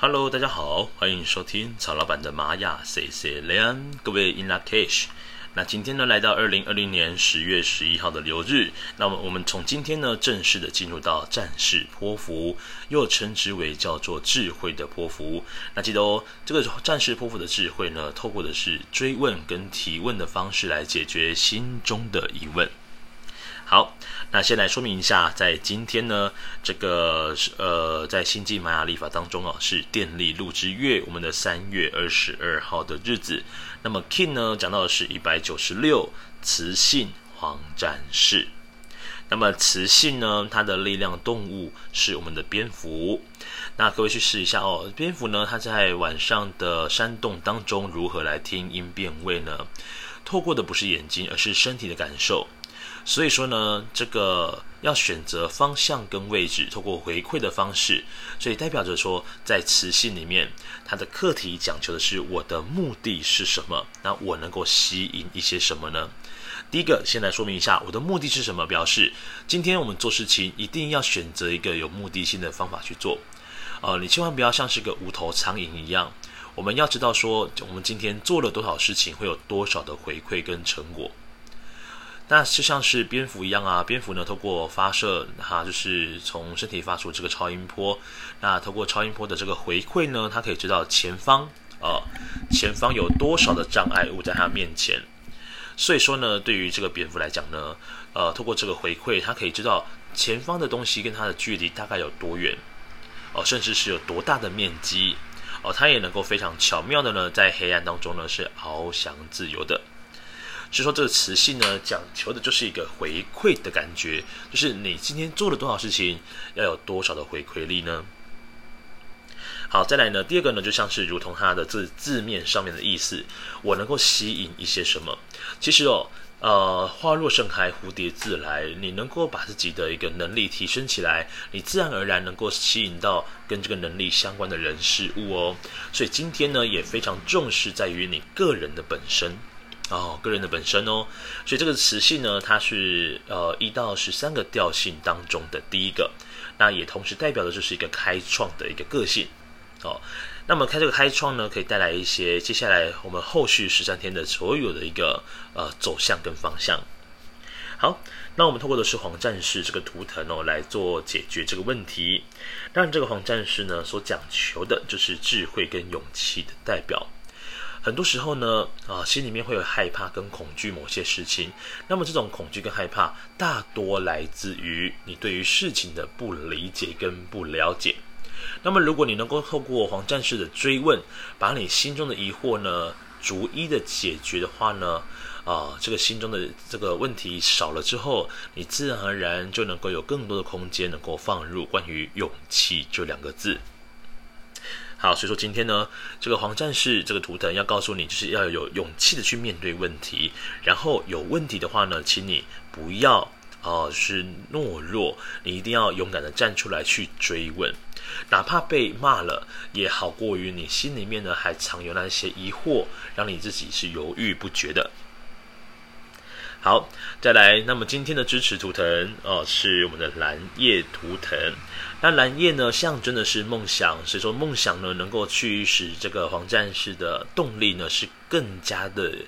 Hello，大家好，欢迎收听曹老板的玛雅 C C 雷安，各位 In Lak'ech。那今天呢，来到二零二零年十月十一号的流日，那么我们从今天呢，正式的进入到战士波符，又称之为叫做智慧的波符。那记得哦，这个战士波符的智慧呢，透过的是追问跟提问的方式来解决心中的疑问。好，那先来说明一下，在今天呢，这个呃，在星际玛雅历法当中啊，是电力鹿之月，我们的三月二十二号的日子。那么，King 呢，讲到的是一百九十六雌性黄战士。那么雌性呢，它的力量动物是我们的蝙蝠。那各位去试一下哦，蝙蝠呢，它在晚上的山洞当中如何来听音辨位呢？透过的不是眼睛，而是身体的感受。所以说呢，这个要选择方向跟位置，透过回馈的方式，所以代表着说，在磁性里面，它的课题讲求的是我的目的是什么？那我能够吸引一些什么呢？第一个，先来说明一下我的目的是什么，表示今天我们做事情一定要选择一个有目的性的方法去做。呃，你千万不要像是个无头苍蝇一样，我们要知道说，我们今天做了多少事情，会有多少的回馈跟成果。那就像是蝙蝠一样啊，蝙蝠呢，透过发射哈，就是从身体发出这个超音波，那透过超音波的这个回馈呢，它可以知道前方啊、呃，前方有多少的障碍物在它面前。所以说呢，对于这个蝙蝠来讲呢，呃，透过这个回馈，它可以知道前方的东西跟它的距离大概有多远，哦、呃，甚至是有多大的面积，哦、呃，它也能够非常巧妙的呢，在黑暗当中呢，是翱翔自由的。所以说这个磁性呢，讲求的就是一个回馈的感觉，就是你今天做了多少事情，要有多少的回馈力呢？好，再来呢，第二个呢，就像是如同它的字字面上面的意思，我能够吸引一些什么？其实哦，呃，花若盛开，蝴蝶自来，你能够把自己的一个能力提升起来，你自然而然能够吸引到跟这个能力相关的人事物哦。所以今天呢，也非常重视在于你个人的本身。哦，个人的本身哦，所以这个磁性呢，它是呃一到十三个调性当中的第一个，那也同时代表的就是一个开创的一个个性哦。那么开这个开创呢，可以带来一些接下来我们后续十三天的所有的一个呃走向跟方向。好，那我们透过的是黄战士这个图腾哦来做解决这个问题。当然，这个黄战士呢所讲求的就是智慧跟勇气的代表。很多时候呢，啊，心里面会有害怕跟恐惧某些事情。那么这种恐惧跟害怕，大多来自于你对于事情的不理解跟不了解。那么如果你能够透过黄战士的追问，把你心中的疑惑呢，逐一的解决的话呢，啊，这个心中的这个问题少了之后，你自然而然就能够有更多的空间，能够放入关于勇气这两个字。好，所以说今天呢，这个黄战士这个图腾要告诉你，就是要有勇气的去面对问题，然后有问题的话呢，请你不要哦、是懦弱，你一定要勇敢的站出来去追问，哪怕被骂了，也好过于你心里面呢还藏有那些疑惑，让你自己是犹豫不决的。好，再来，那么今天的支持图腾哦、是我们的蓝夜图腾。那蓝夜呢，象征的是梦想，所以说梦想呢，能够驱使这个黄战士的动力呢，是更加的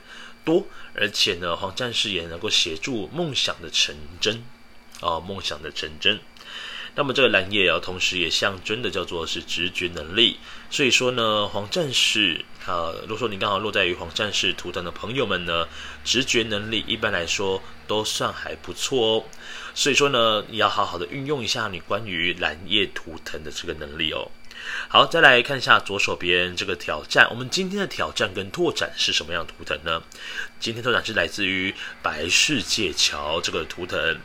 多，而且呢，黄战士也能够协助梦想的成真，哦，梦想的成真。那么这个蓝夜啊，同时也象征的叫做是直觉能力。所以说呢，黄战士呃，如果说你刚好落在于黄战士图腾的朋友们呢，直觉能力一般来说都算还不错哦。所以说呢，你要好好的运用一下你关于蓝夜图腾的这个能力哦。好，再来看一下左手边这个挑战。我们今天的挑战跟拓展是什么样的图腾呢？今天拓展是来自于白世界桥这个图腾。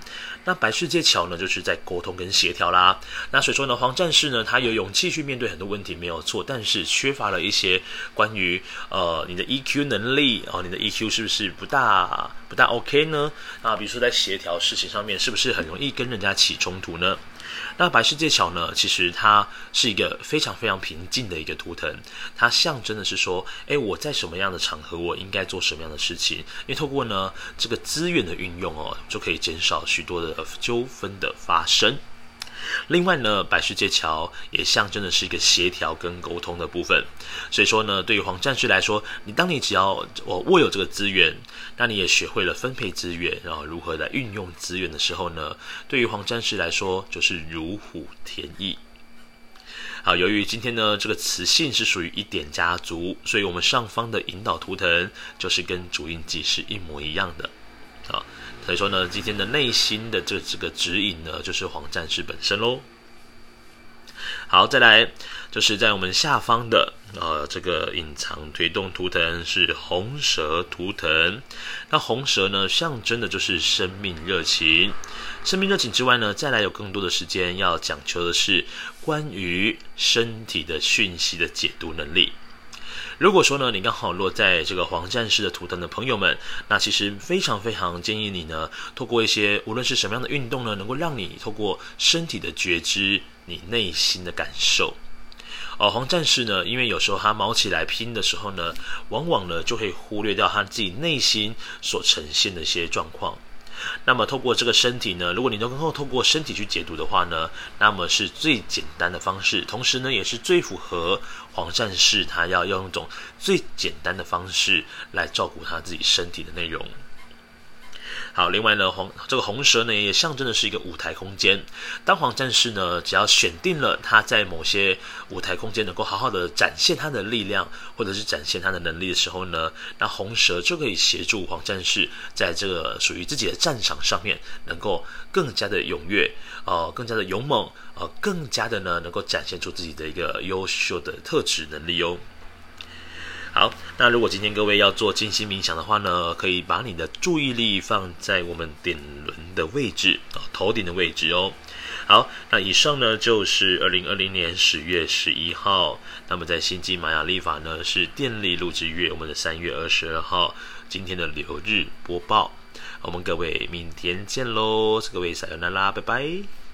那白世界桥呢，就是在沟通跟协调啦。那所以说呢，黄战士呢，他有勇气去面对很多问题没有错，但是缺乏了一些关于呃你的 EQ 能力哦，你的 EQ 是不是不大不大 OK 呢？啊，比如说在协调事情上面，是不是很容易跟人家起冲突呢？那白世界桥呢，其实它是一个非常非常平静的一个图腾，它象征的是说，哎，我在什么样的场合，我应该做什么样的事情？因为透过呢这个资源的运用哦，就可以减少许多的纠纷的发生。另外呢，白世界桥也象征的是一个协调跟沟通的部分。所以说呢，对于黄战士来说，你当你只要我握有这个资源，那你也学会了分配资源，然后如何来运用资源的时候呢，对于黄战士来说就是如虎添翼。好，由于今天呢这个磁性是属于一点家族，所以我们上方的引导图腾就是跟主印记是一模一样的。啊，所以说呢，今天的内心的这这个指引呢，就是黄战士本身喽。好，再来就是在我们下方的呃这个隐藏推动图腾是红蛇图腾。那红蛇呢，象征的就是生命热情。生命热情之外呢，再来有更多的时间要讲求的是关于身体的讯息的解读能力。如果说呢，你刚好落在这个黄战士的图腾的朋友们，那其实非常非常建议你呢，透过一些无论是什么样的运动呢，能够让你透过身体的觉知，你内心的感受。哦，黄战士呢，因为有时候他卯起来拼的时候呢，往往呢就会忽略掉他自己内心所呈现的一些状况。那么，透过这个身体呢，如果你能够透过身体去解读的话呢，那么是最简单的方式，同时呢，也是最符合黄战士他要用一种最简单的方式来照顾他自己身体的内容。好，另外呢，红这个红蛇呢，也象征的是一个舞台空间。当黄战士呢，只要选定了他在某些舞台空间能够好好的展现他的力量，或者是展现他的能力的时候呢，那红蛇就可以协助黄战士在这个属于自己的战场上面，能够更加的踊跃，呃，更加的勇猛，呃，更加的呢，能够展现出自己的一个优秀的特质能力哦。好，那如果今天各位要做静心冥想的话呢，可以把你的注意力放在我们顶轮的位置啊，头顶的位置哦。好，那以上呢就是二零二零年十月十一号，那么在星际玛雅历法呢是电力录制月，我们的三月二十二号今天的流日播报，我们各位明天见喽，各位撒由那拉，拜拜。